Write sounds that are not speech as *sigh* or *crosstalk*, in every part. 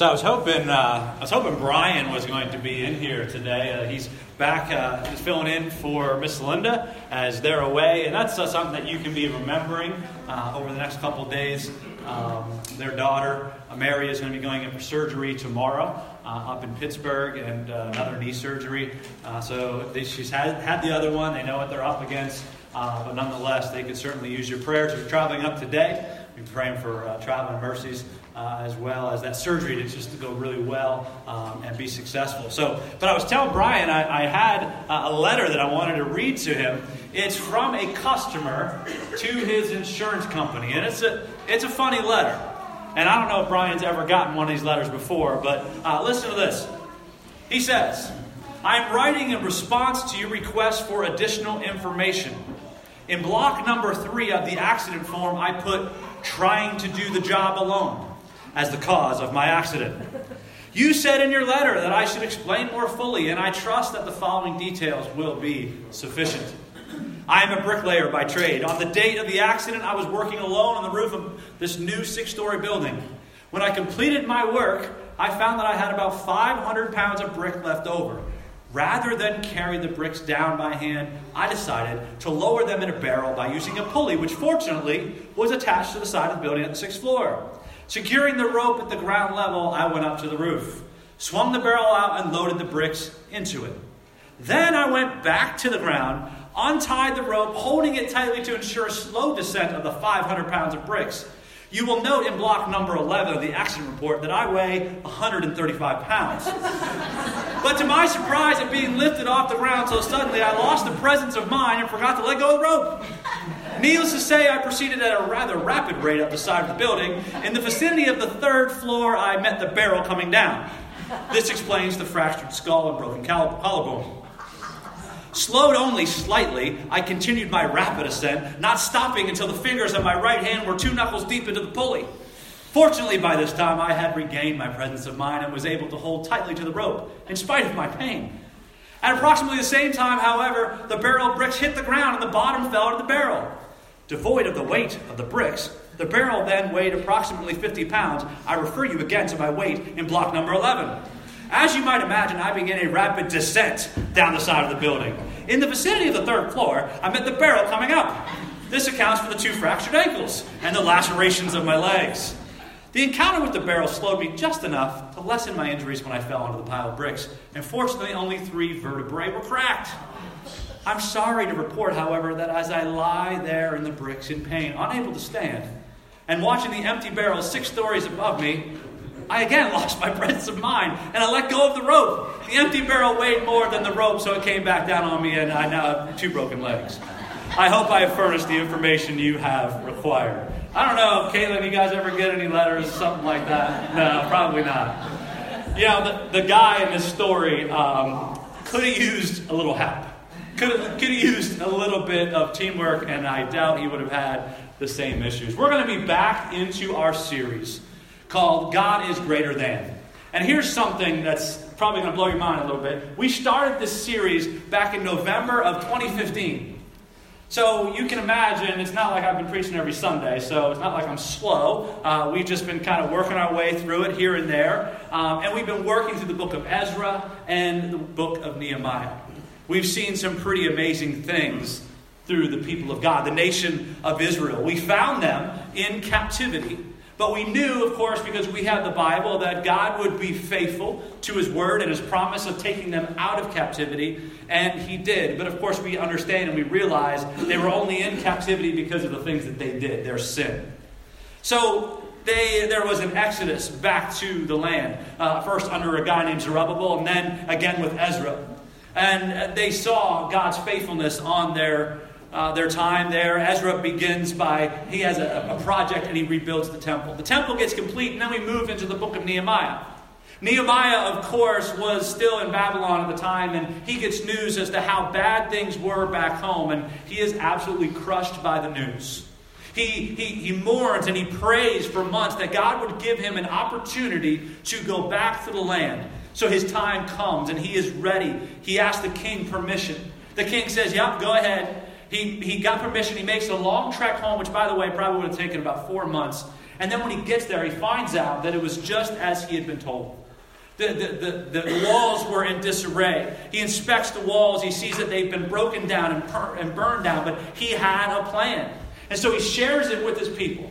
So I was hoping, uh, I was hoping Brian was going to be in here today. Uh, he's back, uh, he's filling in for Miss Linda as they're away, and that's uh, something that you can be remembering uh, over the next couple days. Um, their daughter uh, Mary is going to be going in for surgery tomorrow up in Pittsburgh, and another knee surgery. so they, she's had had the other one. They know what they're up against, but nonetheless, they could certainly use your prayers. We're traveling up today. We're praying for traveling mercies uh, as well as that surgery to just to go really well um, and be successful. So, but I was telling Brian I, I had a letter that I wanted to read to him. It's from a customer to his insurance company, and it's a it's a funny letter. And I don't know if Brian's ever gotten one of these letters before, but uh, listen to this. He says, "I'm writing in response to your request for additional information." In block number three of the accident form, I put trying to do the job alone as the cause of my accident. You said in your letter that I should explain more fully, and I trust that the following details will be sufficient. I am a bricklayer by trade. On the date of the accident, I was working alone on the roof of this new six story building. When I completed my work, I found that I had about 500 pounds of brick left over. Rather than carry the bricks down by hand, I decided to lower them in a barrel by using a pulley, which fortunately was attached to the side of the building at the sixth floor. Securing the rope at the ground level, I went up to the roof, swung the barrel out, and loaded the bricks into it. Then I went back to the ground, untied the rope, holding it tightly to ensure a slow descent of the 500 pounds of bricks. You will note in block number 11 of the accident report that I weigh 135 pounds. *laughs* but to my surprise at being lifted off the ground so suddenly, I lost the presence of mind and forgot to let go of the rope. Needless to say, I proceeded at a rather rapid rate up the side of the building. In the vicinity of the third floor, I met the barrel coming down. This explains the fractured skull and broken collarbone. Slowed only slightly, I continued my rapid ascent, not stopping until the fingers of my right hand were two knuckles deep into the pulley. Fortunately, by this time, I had regained my presence of mind and was able to hold tightly to the rope, in spite of my pain. At approximately the same time, however, the barrel bricks hit the ground and the bottom fell out of the barrel. Devoid of the weight of the bricks, the barrel then weighed approximately 50 pounds. I refer you again to my weight in block number 11. As you might imagine, I began a rapid descent down the side of the building. In the vicinity of the third floor, I met the barrel coming up. This accounts for the two fractured ankles and the lacerations of my legs. The encounter with the barrel slowed me just enough to lessen my injuries when I fell onto the pile of bricks, and fortunately, only three vertebrae were cracked. I'm sorry to report, however, that as I lie there in the bricks in pain, unable to stand, and watching the empty barrel six stories above me, I again *laughs* lost my presence of mind and I let go of the rope. The empty barrel weighed more than the rope, so it came back down on me, and I now have two broken legs. I hope I have furnished the information you have required. I don't know, Caitlin, you guys ever get any letters, or something like that? No, probably not. You know, the, the guy in this story um, could have used a little help could have, could have used a little bit of teamwork, and I doubt he would have had the same issues. We're going to be back into our series called God is Greater Than. And here's something that's probably going to blow your mind a little bit. We started this series back in November of 2015. So you can imagine it's not like I've been preaching every Sunday, so it's not like I'm slow. Uh, we've just been kind of working our way through it here and there. Um, and we've been working through the book of Ezra and the book of Nehemiah. We've seen some pretty amazing things through the people of God, the nation of Israel. We found them in captivity. But we knew, of course, because we have the Bible, that God would be faithful to His word and His promise of taking them out of captivity, and He did. But of course, we understand and we realize they were only in captivity because of the things that they did, their sin. So they, there was an exodus back to the land, uh, first under a guy named Zerubbabel, and then again with Ezra. And they saw God's faithfulness on their, uh, their time there. Ezra begins by, he has a, a project and he rebuilds the temple. The temple gets complete, and then we move into the book of Nehemiah. Nehemiah, of course, was still in Babylon at the time, and he gets news as to how bad things were back home, and he is absolutely crushed by the news. He, he, he mourns and he prays for months that God would give him an opportunity to go back to the land. So his time comes and he is ready. He asks the king permission. The king says, Yep, go ahead. He, he got permission. He makes a long trek home, which, by the way, probably would have taken about four months. And then when he gets there, he finds out that it was just as he had been told. The, the, the, the, walls were in disarray. He inspects the walls. He sees that they've been broken down and, per, and burned down, but he had a plan. And so he shares it with his people.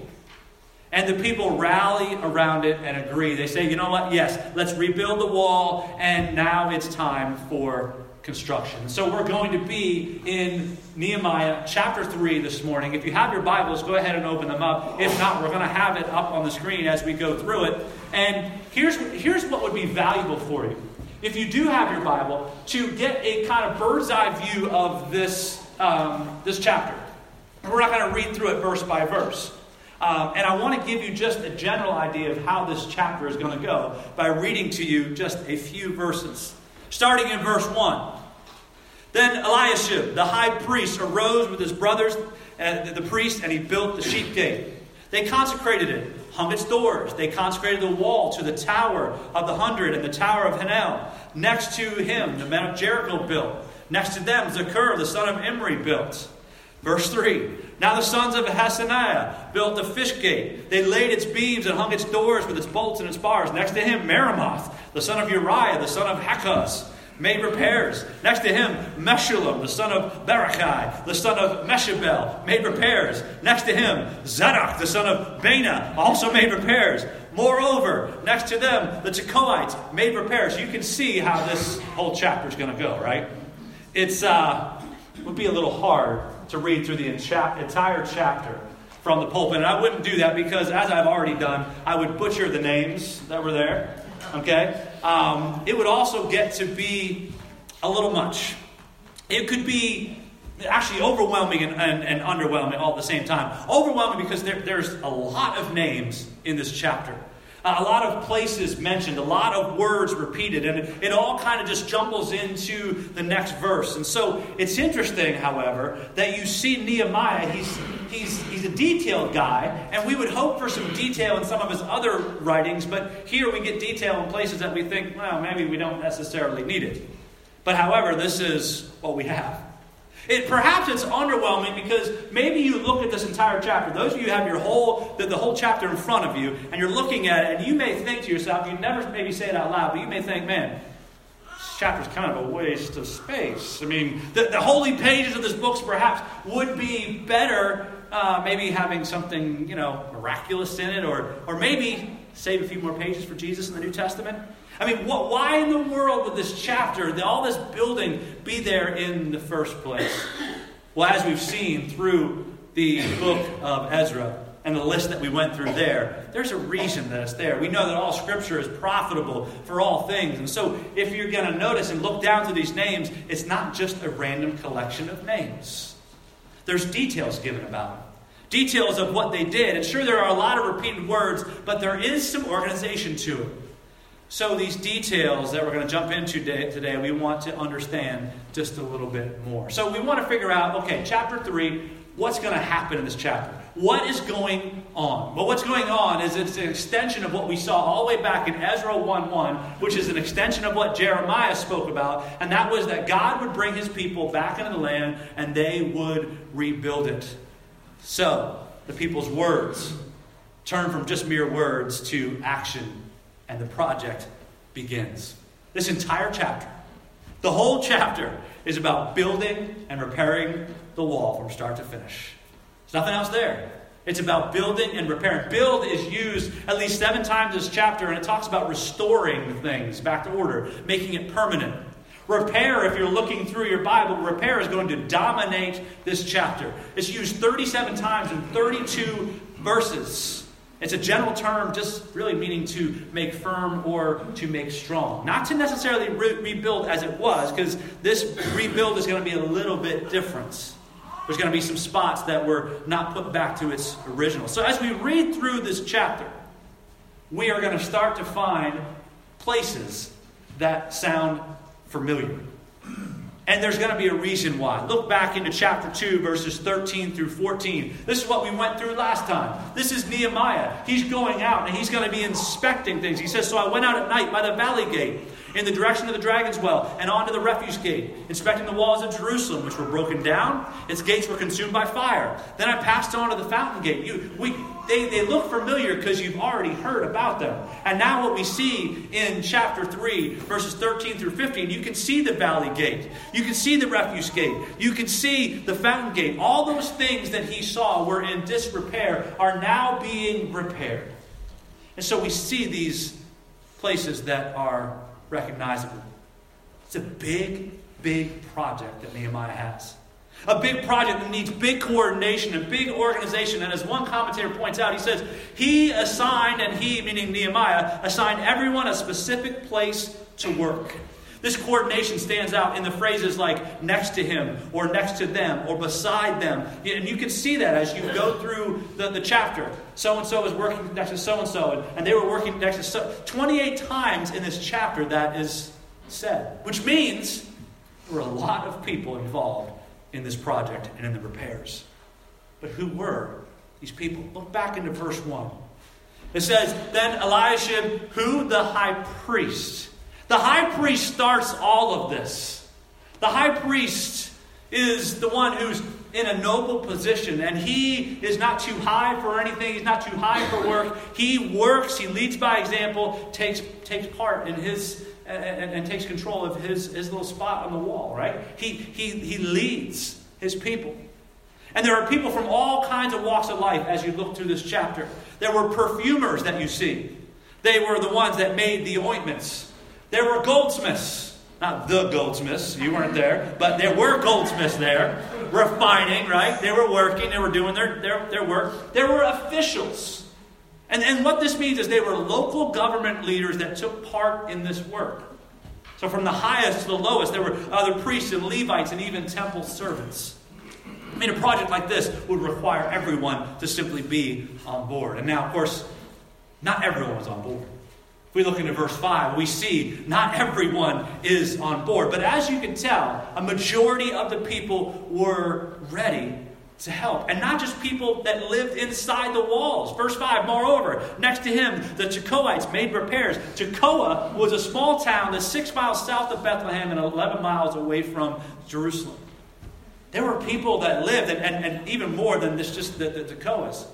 And the people rally around it and agree. They say, you know what? Yes, let's rebuild the wall, and now it's time for construction. So we're going to be in Nehemiah chapter 3 this morning. If you have your Bibles, go ahead and open them up. If not, we're going to have it up on the screen as we go through it. And here's, here's what would be valuable for you. If you do have your Bible, to get a kind of bird's eye view of this, um, this chapter. We're not going to read through it verse by verse. Um, and I want to give you just a general idea of how this chapter is going to go by reading to you just a few verses. Starting in verse 1. Then Eliashib, the high priest, arose with his brothers, uh, the, priest, and he built the sheep gate. They consecrated it, hung its doors. They consecrated the wall to the tower of the hundred and the tower of Hanel. Next to him, the men of Jericho built. Next to them, Zaccur, the son of Imri, built. Verse 3 Now the sons of Hassenaah built the fish gate. They laid its beams and hung its doors with its bolts and its bars. Next to him, Meremoth, the son of Uriah, the son of Hakkoz, made repairs. Next to him, Meshullam, the son of Berechiah, the son of Meshabel, made repairs. Next to him, Zadok, the son of Bana, also made repairs. Moreover, next to them, the Tekoites made repairs. You can see how this whole chapter is going to go, right? It's uh, would be a little hard to read through the entire chapter from the pulpit. And I wouldn't do that because, as I've already done, I would butcher the names that were there. Okay? Um, it would also get to be a little much. It could be actually overwhelming and, and, and underwhelming all at the same time. Overwhelming because there, there's a lot of names in this chapter. Uh, a lot of places mentioned, a lot of words repeated, and it, it all kind of just jumbles into the next verse. And so it's interesting, however, that you see Nehemiah, he's, he's, he's a detailed guy, and we would hope for some detail in some of his other writings, but here we get detail in places that we think, well, maybe we don't necessarily need it. But however, this is what we have. It, perhaps it's underwhelming because maybe you look at this entire chapter. Those of you have your whole the, the whole chapter in front of you, and you're looking at it, and you may think to yourself, you never maybe say it out loud, but you may think, man, this chapter's kind of a waste of space. I mean, the, the holy pages of this book perhaps would be better, uh, maybe having something you know miraculous in it, or or maybe save a few more pages for Jesus in the New Testament. I mean, what, why in the world would this chapter, all this building, be there in the first place? Well, as we've seen through the book of Ezra and the list that we went through there, there's a reason that it's there. We know that all Scripture is profitable for all things. And so, if you're going to notice and look down through these names, it's not just a random collection of names, there's details given about them details of what they did. And sure, there are a lot of repeated words, but there is some organization to it. So, these details that we're going to jump into today, we want to understand just a little bit more. So, we want to figure out okay, chapter 3, what's going to happen in this chapter? What is going on? Well, what's going on is it's an extension of what we saw all the way back in Ezra 1 1, which is an extension of what Jeremiah spoke about, and that was that God would bring his people back into the land and they would rebuild it. So, the people's words turn from just mere words to action and the project begins. This entire chapter, the whole chapter, is about building and repairing the wall from start to finish. There's nothing else there. It's about building and repairing. Build is used at least seven times this chapter, and it talks about restoring things back to order, making it permanent. Repair, if you're looking through your Bible, repair is going to dominate this chapter. It's used 37 times in 32 verses. It's a general term, just really meaning to make firm or to make strong. Not to necessarily re- rebuild as it was, because this rebuild is going to be a little bit different. There's going to be some spots that were not put back to its original. So as we read through this chapter, we are going to start to find places that sound familiar. And there's going to be a reason why. Look back into chapter 2, verses 13 through 14. This is what we went through last time. This is Nehemiah. He's going out and he's going to be inspecting things. He says, So I went out at night by the valley gate in the direction of the dragon's well and onto the refuse gate, inspecting the walls of Jerusalem, which were broken down. Its gates were consumed by fire. Then I passed on to the fountain gate. You, we, they, they look familiar because you've already heard about them. And now, what we see in chapter 3, verses 13 through 15, you can see the valley gate. You can see the refuse gate. You can see the fountain gate. All those things that he saw were in disrepair are now being repaired. And so we see these places that are recognizable. It's a big, big project that Nehemiah has. A big project that needs big coordination and big organization. And as one commentator points out, he says, He assigned, and he, meaning Nehemiah, assigned everyone a specific place to work. This coordination stands out in the phrases like next to him, or next to them, or beside them. And you can see that as you go through the, the chapter. So and so is working next to so and so, and they were working next to so. 28 times in this chapter that is said, which means there were a lot of people involved in this project and in the repairs. But who were these people? Look back into verse 1. It says, Then Eliashib, who? The high priest the high priest starts all of this. The high priest is the one who's in a noble position, and he is not too high for anything. He's not too high for work. He works, he leads by example, takes, takes part in his, and, and, takes control of his, his little spot on the wall, right? He, he, he leads his people. And there are people from all kinds of walks of life as you look through this chapter. There were perfumers that you see, they were the ones that made the ointments. There were goldsmiths. Not the goldsmiths, you weren't there, but there were goldsmiths there, refining, right? They were working, they were doing their, their, their work. There were officials. And, and what this means is they were local government leaders that took part in this work. So, from the highest to the lowest, there were other priests and Levites and even temple servants. I mean, a project like this would require everyone to simply be on board. And now, of course, not everyone was on board. If we look into verse 5, we see not everyone is on board. But as you can tell, a majority of the people were ready to help. And not just people that lived inside the walls. Verse 5, moreover, next to him, the Tekoites made repairs. Tekoa was a small town that's six miles south of Bethlehem and 11 miles away from Jerusalem. There were people that lived, and, and, and even more than this, just the, the Tekoas,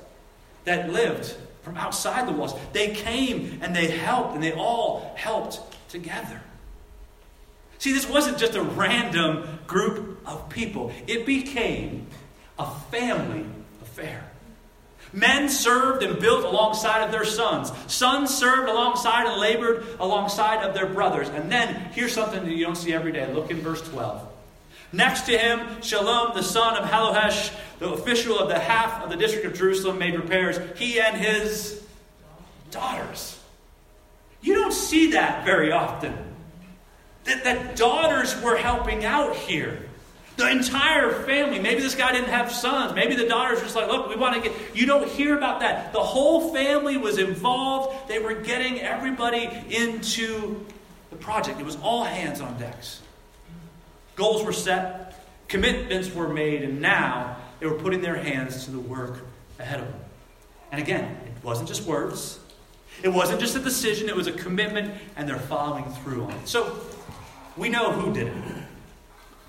that lived from outside the walls. They came and they helped, and they all helped together. See, this wasn't just a random group of people, it became a family affair. Men served and built alongside of their sons. Sons served alongside and labored alongside of their brothers. And then, here's something that you don't see every day. Look in verse 12. Next to him, Shallum, the son of Hallohesh, the official of the half of the district of Jerusalem, made repairs. He and his daughters. You don't see that very often. That, that daughters were helping out here. The entire family. Maybe this guy didn't have sons. Maybe the daughters just like, look, we want to get. You don't hear about that. The whole family was involved. They were getting everybody into the project. It was all hands on decks. Goals were set, commitments were made, and now they were putting their hands to the work ahead of them. And again, it wasn't just words, it wasn't just a decision, it was a commitment, and they're following through on it. So we know who did it.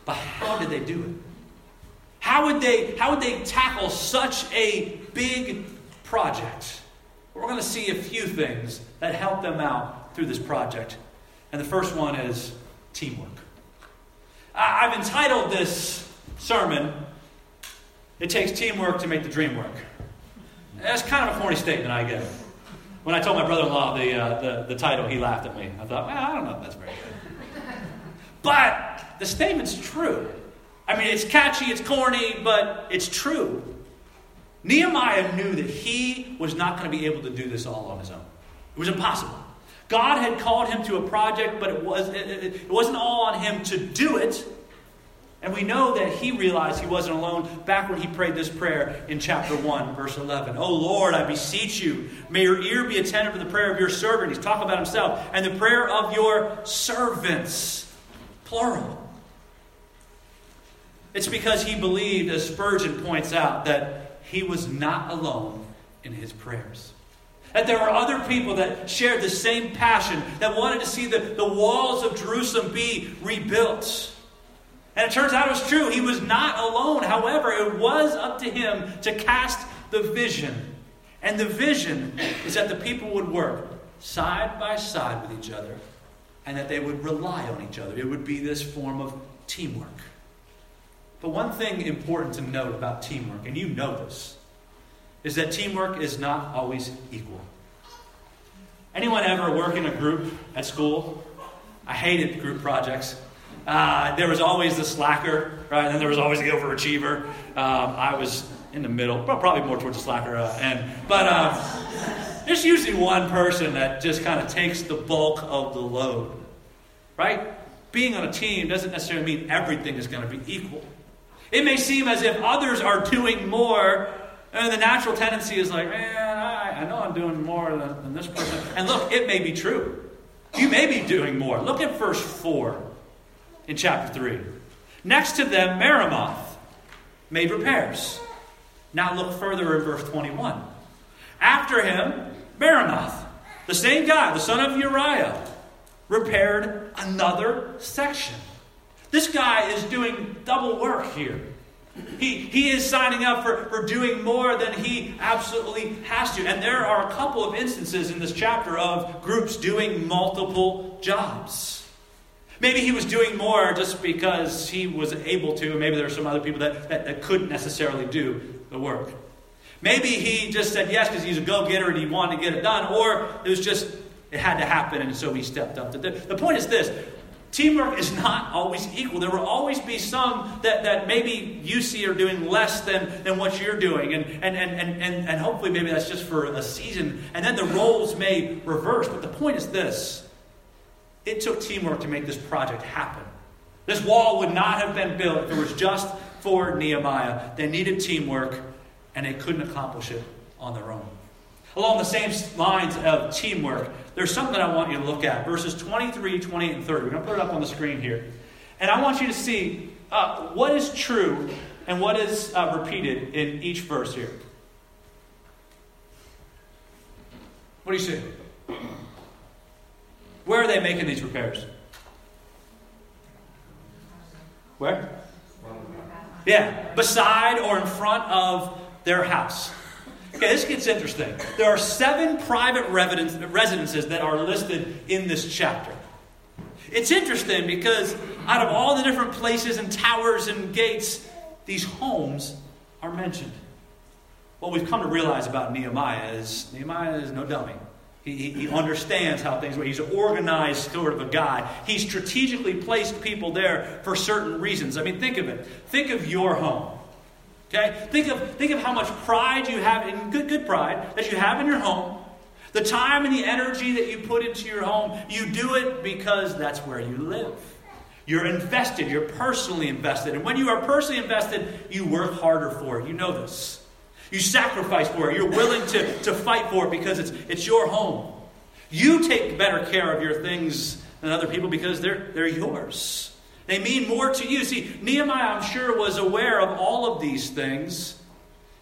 But how did they do it? How would they, how would they tackle such a big project? We're going to see a few things that help them out through this project. And the first one is teamwork. I've entitled this sermon, It Takes Teamwork to Make the Dream Work. That's kind of a corny statement, I get. When I told my brother in law the, uh, the, the, title, he laughed at me. I thought, well, I don't know if that's very good. But the statement's true. I mean, it's catchy, it's corny, but it's true. Nehemiah knew that he was not going to be able to do this all on his own. It was impossible. God had called him to a project, but it, was, it, wasn't all on him to do it. And we know that he realized he wasn't alone back when he prayed this prayer in chapter 1, verse 11. Oh Lord, I beseech you, may your ear be attentive to the prayer of your servant. He's talking about himself. And the prayer of your servants, plural. It's because he believed, as Spurgeon points out, that he was not alone in his prayers. That there were other people that shared the same passion, that wanted to see the, the walls of Jerusalem be rebuilt. And it turns out it was true. He was not alone. However, it was up to him to cast the vision. And the vision is that the people would work side by side with each other and that they would rely on each other. It would be this form of teamwork. But one thing important to note about teamwork, and you know this, is that teamwork is not always equal. Anyone ever work in a group at school? I hated group projects. Uh, there was always the slacker, right? And then there was always the overachiever. Um, I was in the middle, probably more towards the slacker uh, end. But there's usually one person that just kind of takes the bulk of the load, right? Being on a team doesn't necessarily mean everything is going to be equal. It may seem as if others are doing more, and the natural tendency is like, man, I, I know I'm doing more than, than this person. And look, it may be true. You may be doing more. Look at verse 4 in chapter 3. Next to them, Meremoth made repairs. Now look further in verse 21. After him, Meremoth, the same guy, the son of Uriah, repaired another section. This guy is doing double work here. He, he is signing up for, for doing more than he absolutely has to. And there are a couple of instances in this chapter of groups doing multiple jobs. Maybe he was doing more just because he was able to. and Maybe there are some other people that, that, that couldn't necessarily do the work. Maybe he just said yes because he's a go getter and he wanted to get it done, or it was just, it had to happen and so he stepped up. The, the point is this teamwork is not always equal. There will always be some that, that maybe you see are doing less than, than what you're doing, and, and, and, and, and, and hopefully maybe that's just for a season, and then the roles may reverse. But the point is this it took teamwork to make this project happen. This wall would not have been built if it was just for Nehemiah. They needed teamwork, and they couldn't accomplish it on their own. Along the same lines of teamwork, there's something that I want you to look at verses 23, 28, and 30. We're going to put it up on the screen here. And I want you to see uh, what is true and what is uh, repeated in each verse here. What do you see? Where are they making these repairs? Where? Yeah, beside or in front of their house. Okay, this gets interesting. There are seven private residences that are listed in this chapter. It's interesting because out of all the different places and towers and gates, these homes are mentioned. What we've come to realize about Nehemiah is Nehemiah is no dummy. He, he, understands how things work. He's an organized sort of a guy. He strategically placed people there for certain reasons. I mean, think of it. Think of your home. Okay? Think of, think of how much pride you have, in good, good pride, that you have in your home. The time and the energy that you put into your home, you do it because that's where you live. You're invested, you're personally invested. And when you are personally invested, you work harder for it. You know this. You sacrifice for it. You're willing to, to fight for it because it's, it's your home. You take better care of your things than other people because they're, they're yours. They mean more to you. See, Nehemiah, I'm sure, was aware of all of these things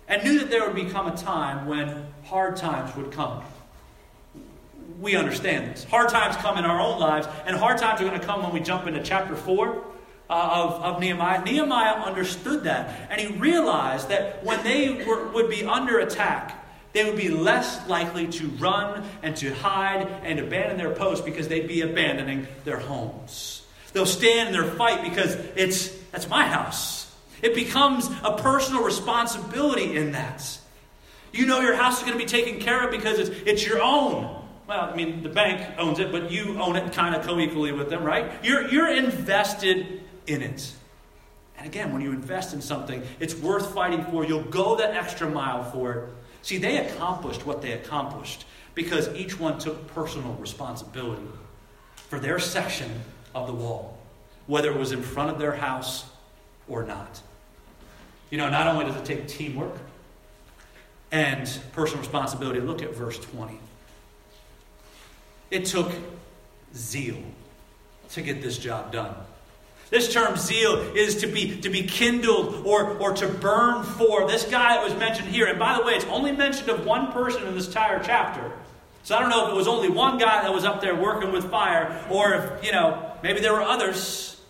and knew that there would become a time when hard times would come. We understand this. Hard times come in our own lives, and hard times are going to come when we jump into chapter 4 uh, of, of Nehemiah. Nehemiah understood that, and he realized that when they were, would be under attack, they would be less likely to run and to hide and abandon their posts because they'd be abandoning their homes. They'll stand in their fight because it's that's my house. It becomes a personal responsibility in that. You know your house is going to be taken care of because it's, it's your own. Well, I mean, the bank owns it, but you own it kind of co equally with them, right? You're, you're invested in it. And again, when you invest in something, it's worth fighting for. You'll go that extra mile for it. See, they accomplished what they accomplished because each one took personal responsibility for their section of the wall, whether it was in front of their house or not. You know, not only does it take teamwork and personal responsibility, look at verse 20. It took zeal to get this job done. This term zeal is to be to be kindled or, or to burn for. This guy that was mentioned here, and by the way, it's only mentioned of one person in this entire chapter. So I don't know if it was only one guy that was up there working with fire, or if, you know, maybe there were others.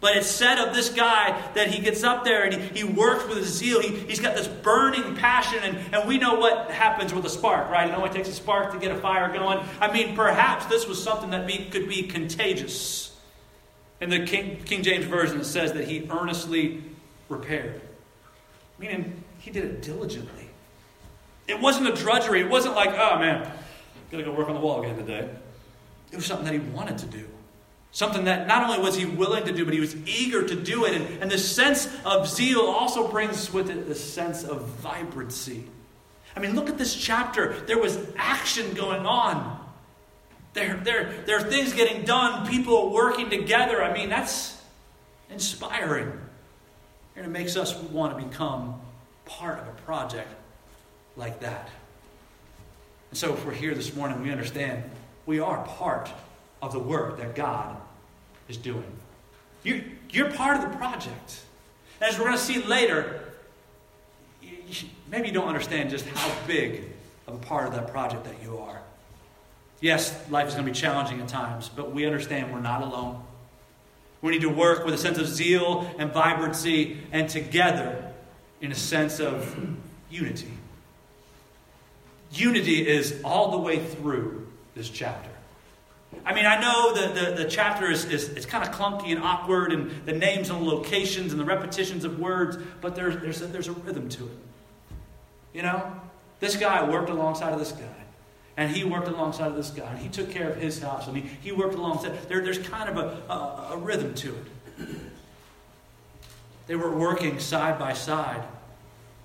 But it's said of this guy that he gets up there and he, he works with zeal. He, he's got this burning passion, and, and we know what happens with a spark, right? It takes a spark to get a fire going. I mean, perhaps this was something that be, could be contagious. In the King, King James Version, it says that he earnestly repaired, meaning he did it diligently. It wasn't a drudgery. It wasn't like, oh man, got to go work on the wall again today. It was something that he wanted to do. Something that not only was he willing to do, but he was eager to do it. And, and this sense of zeal also brings with it the sense of vibrancy. I mean, look at this chapter. There was action going on. There, there, there are things getting done, people working together. I mean, that's inspiring. And it makes us want to become part of a project like that. And so, if we're here this morning, we understand we are part of the work that God is doing. You, you're part of the project. As we're going to see later, maybe you don't understand just how big of a part of that project that you are. Yes, life is going to be challenging at times, but we understand we're not alone. We need to work with a sense of zeal and vibrancy and together in a sense of unity. Unity is all the way through this chapter. I mean, I know the, the, the chapter is, is it's kind of clunky and awkward, and the names and locations and the repetitions of words, but there's, there's, a, there's a rhythm to it. You know? This guy worked alongside of this guy. And he worked alongside of this guy. And he took care of his house. And he, he worked alongside. There, there's kind of a, a, a rhythm to it. They were working side by side,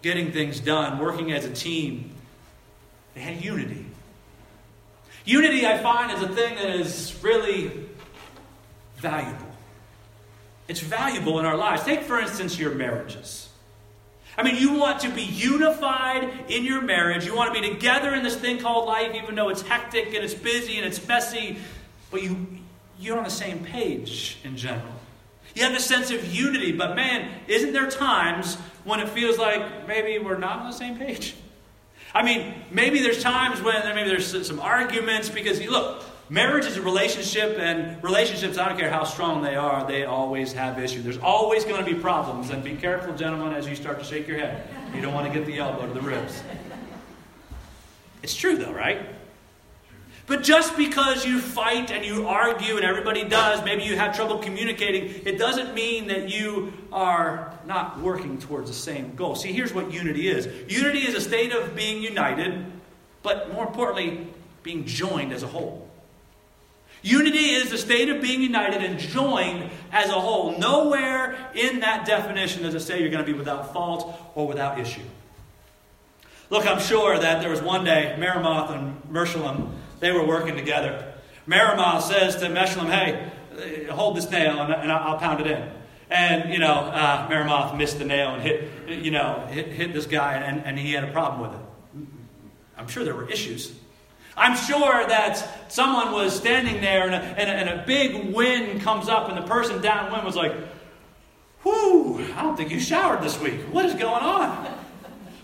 getting things done, working as a team. They had unity. Unity, I find, is a thing that is really valuable. It's valuable in our lives. Take, for instance, your marriages. I mean, you want to be unified in your marriage. You want to be together in this thing called life, even though it's hectic and it's busy and it's messy, but you, you're on the same page in general. You have a sense of unity, but man, isn't there times when it feels like maybe we're not on the same page? I mean, maybe there's times when maybe there's some arguments because, look, marriage is a relationship, and relationships, I don't care how strong they are, they always have issues. There's always going to be problems, and be careful, gentlemen, as you start to shake your head. You don't want to get the elbow to the ribs. It's true, though, right? But just because you fight and you argue, and everybody does, maybe you have trouble communicating, it doesn't mean that you are not working towards the same goal. See, here's what unity is unity is a state of being united, but more importantly, being joined as a whole. Unity is the state of being united and joined as a whole. Nowhere in that definition does it say you're going to be without fault or without issue. Look, I'm sure that there was one day, Meremoth and Meshullam they were working together. Meremoth says to Meshullam, hey, hold this nail and I'll pound it in. And, you know, uh, missed the nail and hit, you know, hit, hit this guy and, and he had a problem with it. I'm sure there were issues. I'm sure that someone was standing there and a, and a, and a big wind comes up and the person downwind was like, whew, I don't think you showered this week. What is going on?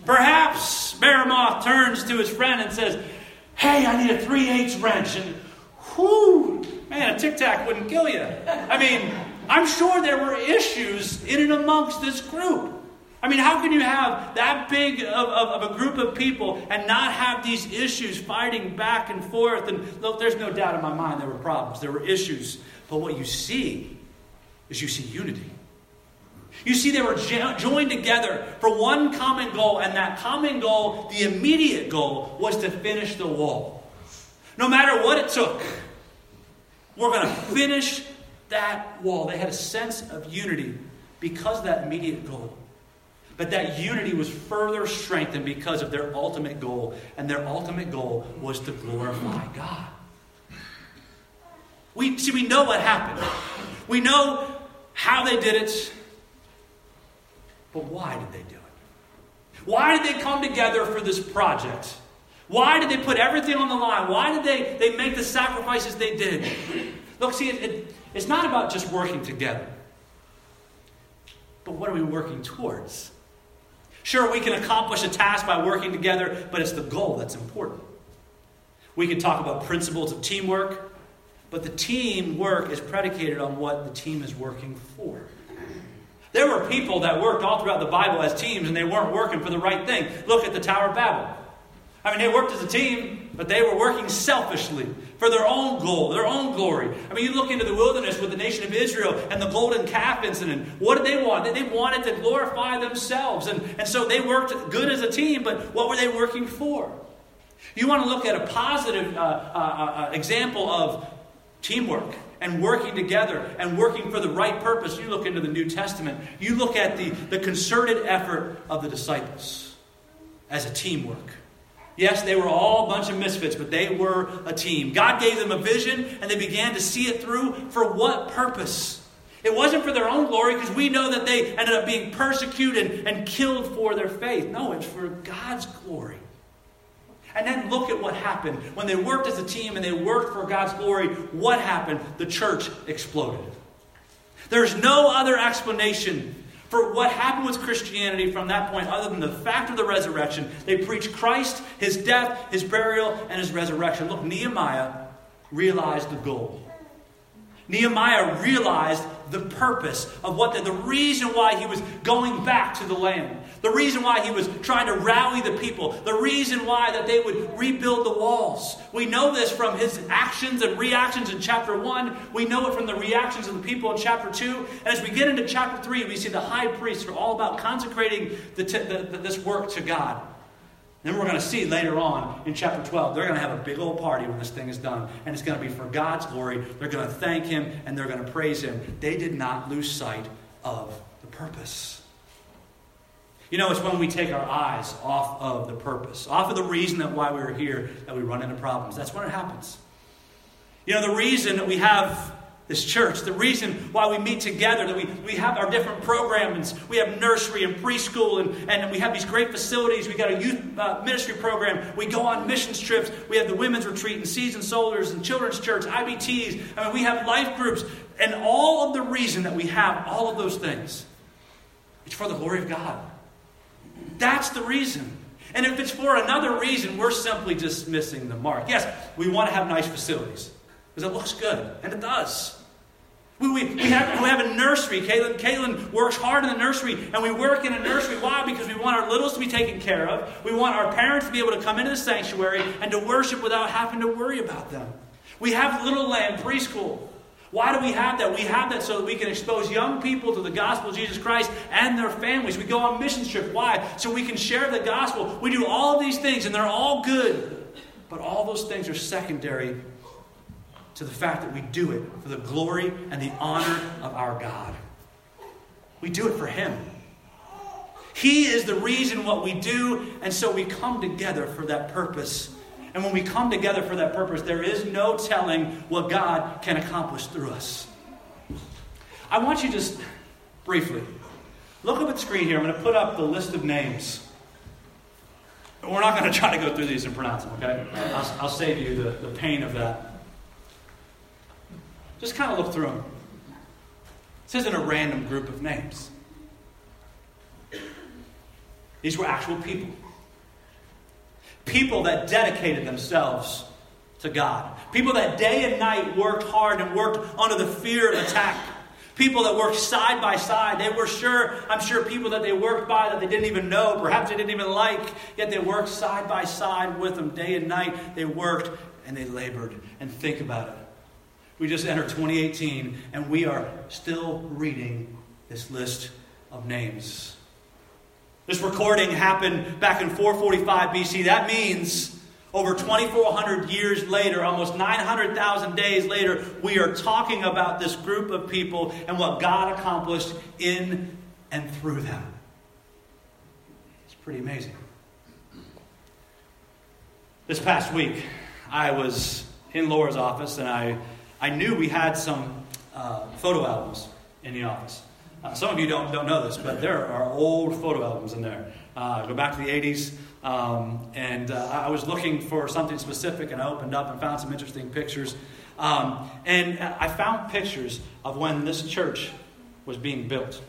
Perhaps Meremoth turns to his friend and says, Hey, I need a 3 8 wrench. And whoo, man, a tic tac wouldn't kill you. I mean, I'm sure there were issues in and amongst this group. I mean, how can you have that big of, of, of, a group of people and not have these issues fighting back and forth? And look, there's no doubt in my mind there were problems, there were issues. But what you see is you see unity. You see, they were joined together for one common goal, and that common goal, the immediate goal, was to finish the wall. No matter what it took, we're going to finish that wall. They had a sense of unity because of that immediate goal. But that unity was further strengthened because of their ultimate goal, and their ultimate goal was to glorify God. We see we know what happened. We know how they did it. But why did they do it? Why did they come together for this project? Why did they put everything on the line? Why did they, they make the sacrifices they did? Look, see, it, it, it's not about just working together. but what are we working towards? Sure, we can accomplish a task by working together, but it's the goal that's important. We can talk about principles of teamwork, but the teamwork is predicated on what the team is working for. There were people that worked all throughout the Bible as teams and they weren't working for the right thing. Look at the Tower of Babel. I mean, they worked as a team, but they were working selfishly for their own goal, their own glory. I mean, you look into the wilderness with the nation of Israel and the golden calf incident. What did they want? They wanted to glorify themselves. And, and so they worked good as a team, but what were they working for? You want to look at a positive uh, uh, uh, example of teamwork and working together and working for the right purpose. You look into the New Testament, you look at the, the concerted effort of the disciples as a teamwork. Yes, they were all a bunch of misfits, but they were a team. God gave them a vision, and they began to see it through for what purpose? It wasn't for their own glory, because we know that they ended up being persecuted and killed for their faith. No, it's for God's glory. And then look at what happened. When they worked as a team and they worked for God's glory, what happened? The church exploded. There's no other explanation for what happened with Christianity from that point, other than the fact of the resurrection. They preached Christ, his death, his burial, and his resurrection. Look, Nehemiah realized the goal. Nehemiah realized the purpose of what the, the reason why he was going back to the land. The reason why he was trying to rally the people, the reason why that they would rebuild the walls. We know this from his actions and reactions in chapter 1. We know it from the reactions of the people in chapter 2. And as we get into chapter 3, we see the high priests are all about consecrating the the, this work to God. Then we're going to see later on in chapter 12, they're going to have a big old party when this thing is done. And it's going to be for God's glory. They're going to thank Him and they're going to praise Him. They did not lose sight of the purpose. You know, it's when we take our eyes off of the purpose, off of the reason that why we are here, that we run into problems. That's when it happens. You know, the reason that we have this church, the reason why we meet together, that we, we have our different programs, we have nursery and preschool, and, and we have these great facilities. We got a youth uh, ministry program. We go on missions trips. We have the women's retreat and seasoned soldiers and children's church, IBTs. I mean, we have life groups. And all of the reason that we have all of those things, it's for the glory of God. That's the reason. And if it's for another reason, we're simply just missing the mark. Yes, we want to have nice facilities because it looks good, and it does. We, we, we, have, we have a nursery. Caitlin, Caitlin works hard in the nursery, and we work in a nursery. Why? Because we want our littles to be taken care of. We want our parents to be able to come into the sanctuary and to worship without having to worry about them. We have Little Lamb preschool. Why do we have that? We have that so that we can expose young people to the gospel of Jesus Christ and their families. We go on mission trips. Why? So we can share the gospel. We do all of these things, and they're all good. But all those things are secondary to the fact that we do it for the glory and the honor of our God. We do it for Him. He is the reason what we do, and so we come together for that purpose and when we come together for that purpose, there is no telling what God can accomplish through us. I want you just briefly look up at the screen here. I'm going to put up the list of names. We're not going to try to go through these and pronounce them, okay? I'll, I'll save you the, the pain of that. Just kind of look through them. This isn't a random group of names. These were actual people people that dedicated themselves to God. People that day and night worked hard and worked under the fear of attack. People that worked side by side. They were sure, I'm sure, people that they worked by that they didn't even know, perhaps they didn't even like, yet they worked side by side with them day and night. They worked and they labored. And think about it. We just entered 2018 and we are still reading this list of names. This recording happened back in 445 BC. That means over 2,400 years later, almost 900,000 days later, we are talking about this group of people and what God accomplished in and through them. It's pretty amazing. This past week, I was in Laura's office and I, I knew we had some uh, photo albums in the office. Uh, some of you don't, don't know this, but there are old photo albums in there. Uh, go back to the 80s. Um, and uh, I was looking for something specific, and I opened up and found some interesting pictures. Um, and I found pictures of when this church was being built.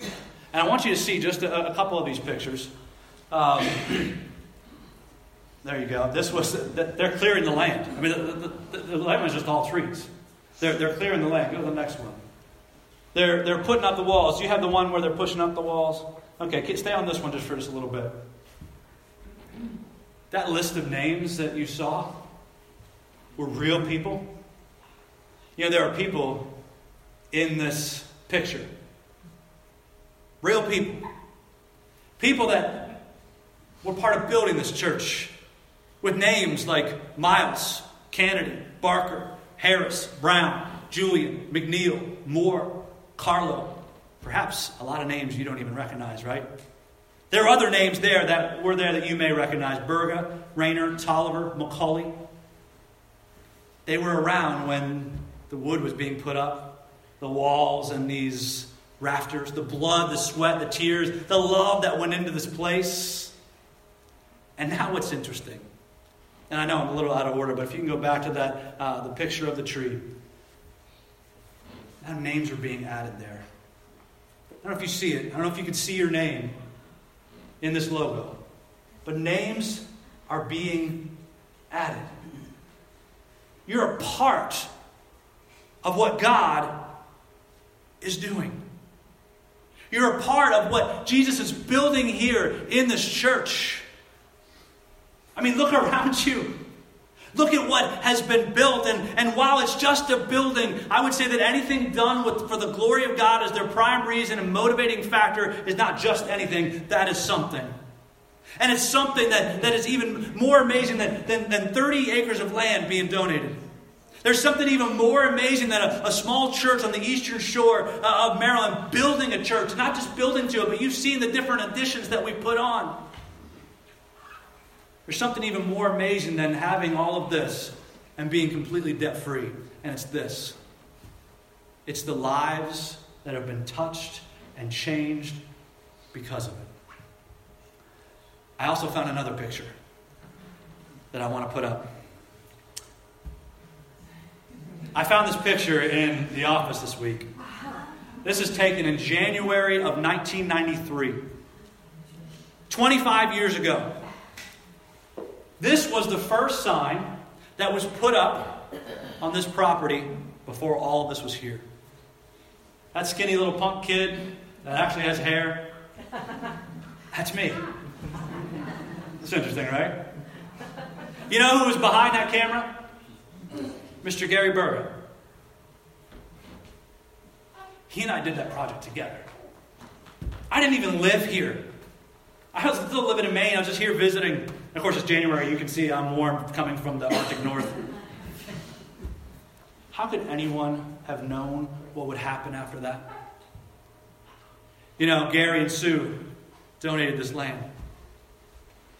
And I want you to see just a, a couple of these pictures. Um, *clears throat* there you go. This was they're clearing the land. I mean, the, the, the, land was just all trees. They're, they're clearing the land. Go to the next one. They're, they're putting up the walls. You have the one where they're pushing up the walls. Okay, stay on this one just for just a little bit. That list of names that you saw were real people. You know, there are people in this picture. Real people. People that were part of building this church with names like Miles, Kennedy, Barker, Harris, Brown, Julian, McNeil, Moore, Carlo. Perhaps a lot of names you don't even recognize, right? There are other names there that were there that you may recognize Berger, Rayner, Tolliver, McCauley. They were around when the wood was being put up, the walls and these rafters, the blood, the sweat, the tears, the love that went into this place. And now what's interesting, and I know I'm a little out of order, but if you can go back to that, uh, the picture of the tree. Now names are being added there. I don't know if you see it. I don't know if you can see your name in this logo. But names are being added. You're a part of what God is doing. You're a part of what Jesus is building here in this church. I mean, look around you. Look at what has been built. And, and while it's just a building, I would say that anything done with, for the glory of God as their prime reason and motivating factor is not just anything, that is something. And it's something that, that is even more amazing than, than, than 30 acres of land being donated. There's something even more amazing than a, a small church on the eastern shore uh, of Maryland building a church. Not just building to it, but you've seen the different additions that we put on. There's something even more amazing than having all of this and being completely debt free. And it's this it's the lives that have been touched and changed because of it. I also found another picture that I want to put up. I found this picture in the office this week. This is taken in January of 1993. 25 years ago. This was the first sign that was put up on this property before all of this was here. That skinny little punk kid that actually has hair, that's me. It's interesting, right? You know who was behind that camera? Mr. Gary Berger. He and I did that project together. I didn't even live here. I was still living in Maine. I was just here visiting. Of course, it's January. You can see I'm warm coming from the Arctic North. How could anyone have known what would happen after that? You know, Gary and Sue donated this land.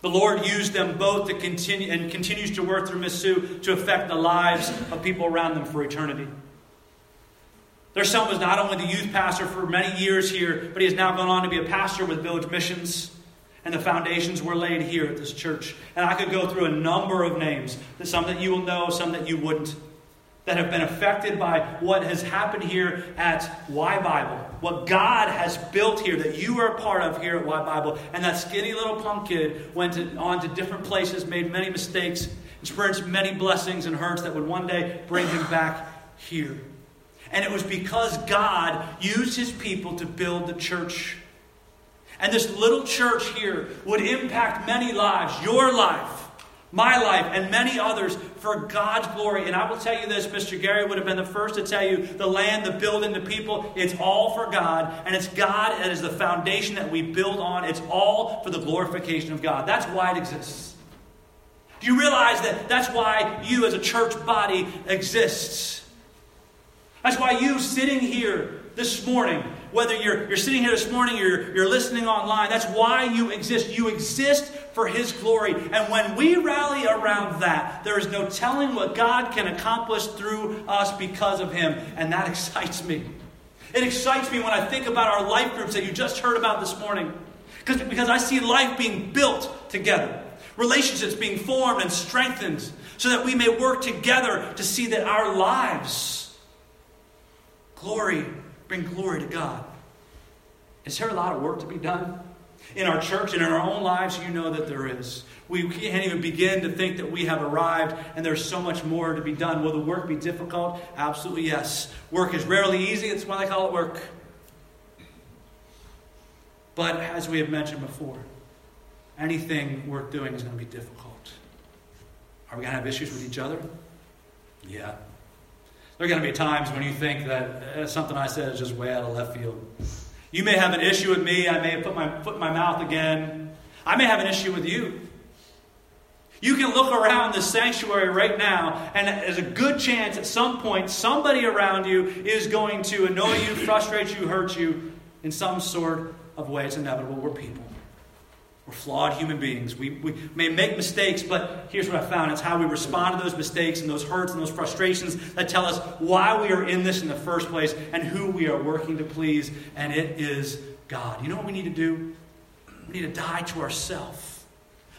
The Lord used them both to continue and continues to work through Miss Sue to affect the lives of people around them for eternity. Their son was not only the youth pastor for many years here, but he has now gone on to be a pastor with Village Missions. And the foundations were laid here at this church. And I could go through a number of names, some that you will know, some that you wouldn't, that have been affected by what has happened here at Y Bible, what God has built here that you are a part of here at Y Bible. And that skinny little punk kid went on to different places, made many mistakes, experienced many blessings and hurts that would one day bring him back here. And it was because God used his people to build the church and this little church here would impact many lives, your life, my life, and many others for God's glory. And I will tell you this Mr. Gary would have been the first to tell you the land, the building, the people, it's all for God. And it's God that is the foundation that we build on. It's all for the glorification of God. That's why it exists. Do you realize that that's why you as a church body exists? That's why you sitting here this morning whether you're, you're sitting here this morning or you're, you're listening online, that's why you exist. You exist for His glory. And when we rally around that, there is no telling what God can accomplish through us because of Him. And that *laughs* excites me. It excites me when I think about our life groups that you just heard about this morning. Because, I see life being built together, relationships being formed and strengthened, so that we may work together to see that our lives glory bring glory to God. Is there a lot of work to be done? In our church and in our own lives, you know that there is. We can't even begin to think that we have arrived and there's so much more to be done. Will the work be difficult? Absolutely yes. Work is rarely easy, that's why they call it work. But as we have mentioned before, anything worth doing is going to be difficult. Are we going to have issues with each other? Yeah. There are going to be times when you think that eh, something I said is just way out of left field. You may have an issue with me. I may have put my foot in my mouth again. I may have an issue with you. You can look around the sanctuary right now, and there's a good chance at some point somebody around you is going to annoy you, frustrate you, hurt you in some sort of way. It's inevitable. We're people. We're flawed human beings. We, we may make mistakes, but here's what I found it's how we respond to those mistakes and those hurts and those frustrations that tell us why we are in this in the first place and who we are working to please, and it is God. You know what we need to do? We need to die to ourselves.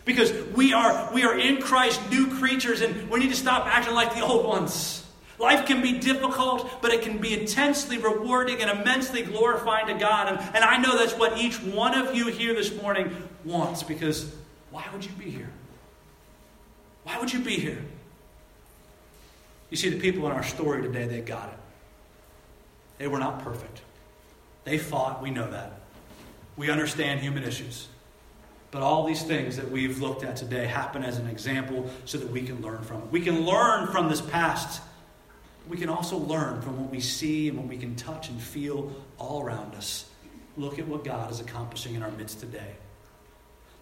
Because we are, we are in Christ new creatures, and we need to stop acting like the old ones. Life can be difficult, but it can be intensely rewarding and immensely glorifying to God. And, and I know that's what each one of you here this morning wants because why would you be here? Why would you be here? You see, the people in our story today, they got it. They were not perfect. They fought, we know that. We understand human issues. But all these things that we've looked at today happen as an example so that we can learn from it. We can learn from this past we can also learn from what we see and what we can touch and feel all around us. Look at what God is accomplishing in our midst today.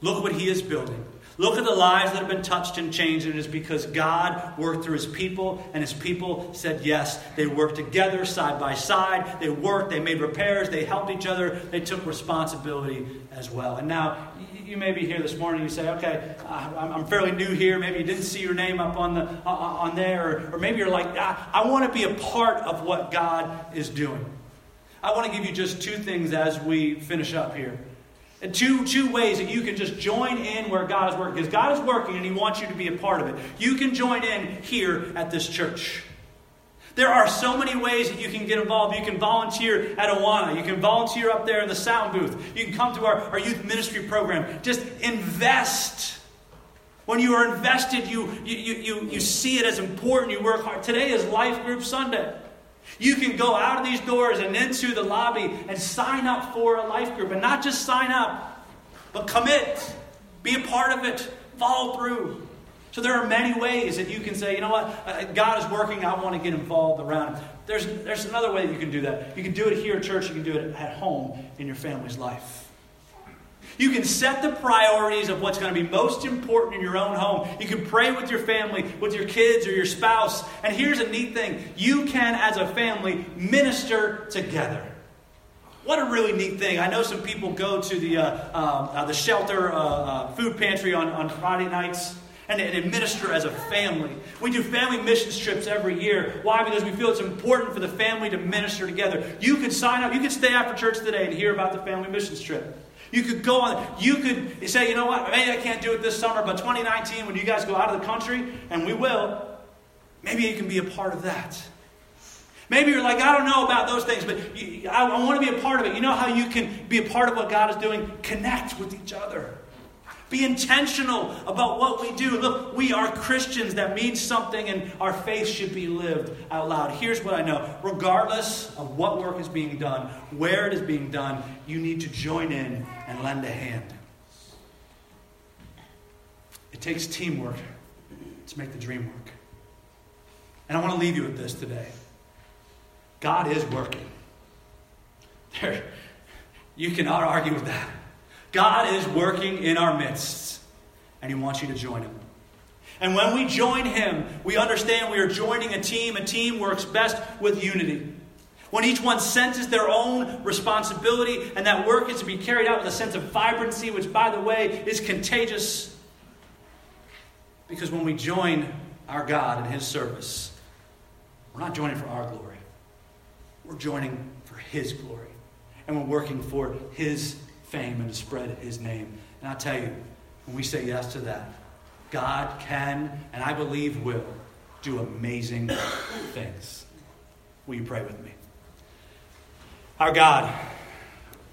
Look at what He is building. Look at the lives that have been touched and changed, and it is because God worked through His people, and His people said yes. They worked together, side by side. They worked, they made repairs, they helped each other, they took responsibility as well. And now, you may be here this morning, you say, okay, I'm fairly new here. Maybe you didn't see your name up on, the, uh, uh, on there, or, or maybe you're like, I, I want to be a part of what God is doing. I want to give you just two things as we finish up here. And two, two ways that you can just join in where God is working. Because God is working and He wants you to be a part of it. You can join in here at this church. There are so many ways that you can get involved. You can volunteer at Awana. You can volunteer up there in the sound booth. You can come to our, our youth ministry program. Just invest. When you are invested, you, you, you, you see it as important. You work hard. Today is Life Group Sunday. You can go out of these doors and into the lobby and sign up for a life group. And not just sign up, but commit. Be a part of it. Follow through. So there are many ways that you can say, you know what, uh, God is working, I want to get involved around it. There's, there's another way that you can do that. You can do it here at church, you can do it at home in your family's life. You can set the priorities of what's going to be most important in your own home. You can pray with your family, with your kids or your spouse. And here's a neat thing you can, as a family, minister together. What a really neat thing. I know some people go to the, uh, um, uh, the shelter uh, uh, food pantry on, on Friday nights and, and administer as a family. We do family missions trips every year. Why? Because we feel it's important for the family to minister together. You can sign up, you can stay after church today and hear about the family missions trip. You could go on, you could say, you know what, maybe I can't do it this summer, but 2019, when you guys go out of the country, and we will, maybe you can be a part of that. Maybe you're like, I don't know about those things, but you, I, I want to be a part of it. You know how you can be a part of what God is doing? Connect with each other. Be intentional about what we do. Look, we are Christians. That means something, and our faith should be lived out loud. Here's what I know regardless of what work is being done, where it is being done, you need to join in and lend a hand. It takes teamwork to make the dream work. And I want to leave you with this today God is working. There, you cannot argue with that. God is working in our midst, and He wants you to join Him. And when we join Him, we understand we are joining a team. A team works best with unity. When each one senses their own responsibility, and that work is to be carried out with a sense of vibrancy, which, by the way, is contagious. Because when we join our God in His service, we're not joining for our glory, we're joining for His glory. And we're working for His fame and to spread his name. And i tell you, when we say yes to that, God can, and I believe will, do amazing *coughs* things. Will you pray with me? Our God,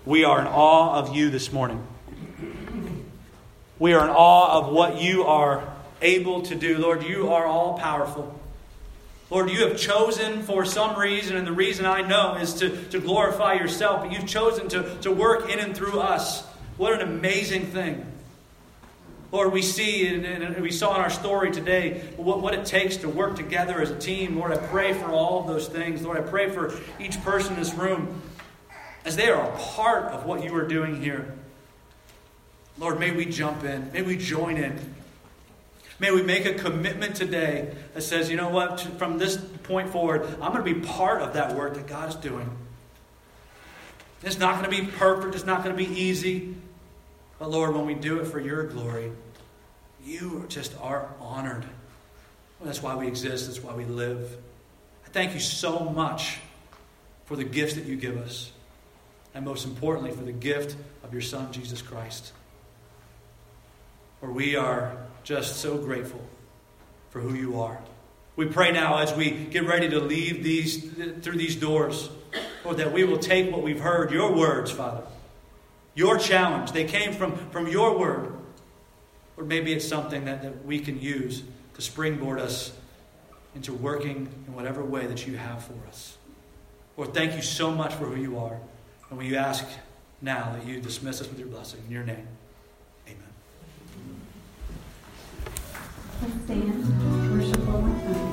we are in awe of you this morning. We are in awe of what you are able to do. Lord, you are all powerful. Lord, you have chosen for some reason, and the reason I know is to, to glorify yourself, but you've chosen to, to work in and through us. What an amazing thing. Lord, we see and we saw in our story today what, what it takes to work together as a team. Lord, I pray for all of those things. Lord, I pray for each person in this room as they are a part of what you are doing here. Lord, may we jump in. May we join in. May we make a commitment today that says, you know what, from this point forward, I'm going to be part of that work that God is doing. It's not going to be perfect, it's not going to be easy. But Lord, when we do it for your glory, you just are honored. That's why we exist, that's why we live. I thank you so much for the gifts that you give us. And most importantly, for the gift of your Son, Jesus Christ. For we are just so grateful for who you are. We pray now as we get ready to leave these through these doors, Lord, that we will take what we've heard, your words, Father, your challenge. They came from, from your word. Or maybe it's something that, that we can use to springboard us into working in whatever way that you have for us. Lord, thank you so much for who you are. And we ask now that you dismiss us with your blessing. In your name, Let's stand, worship one more time.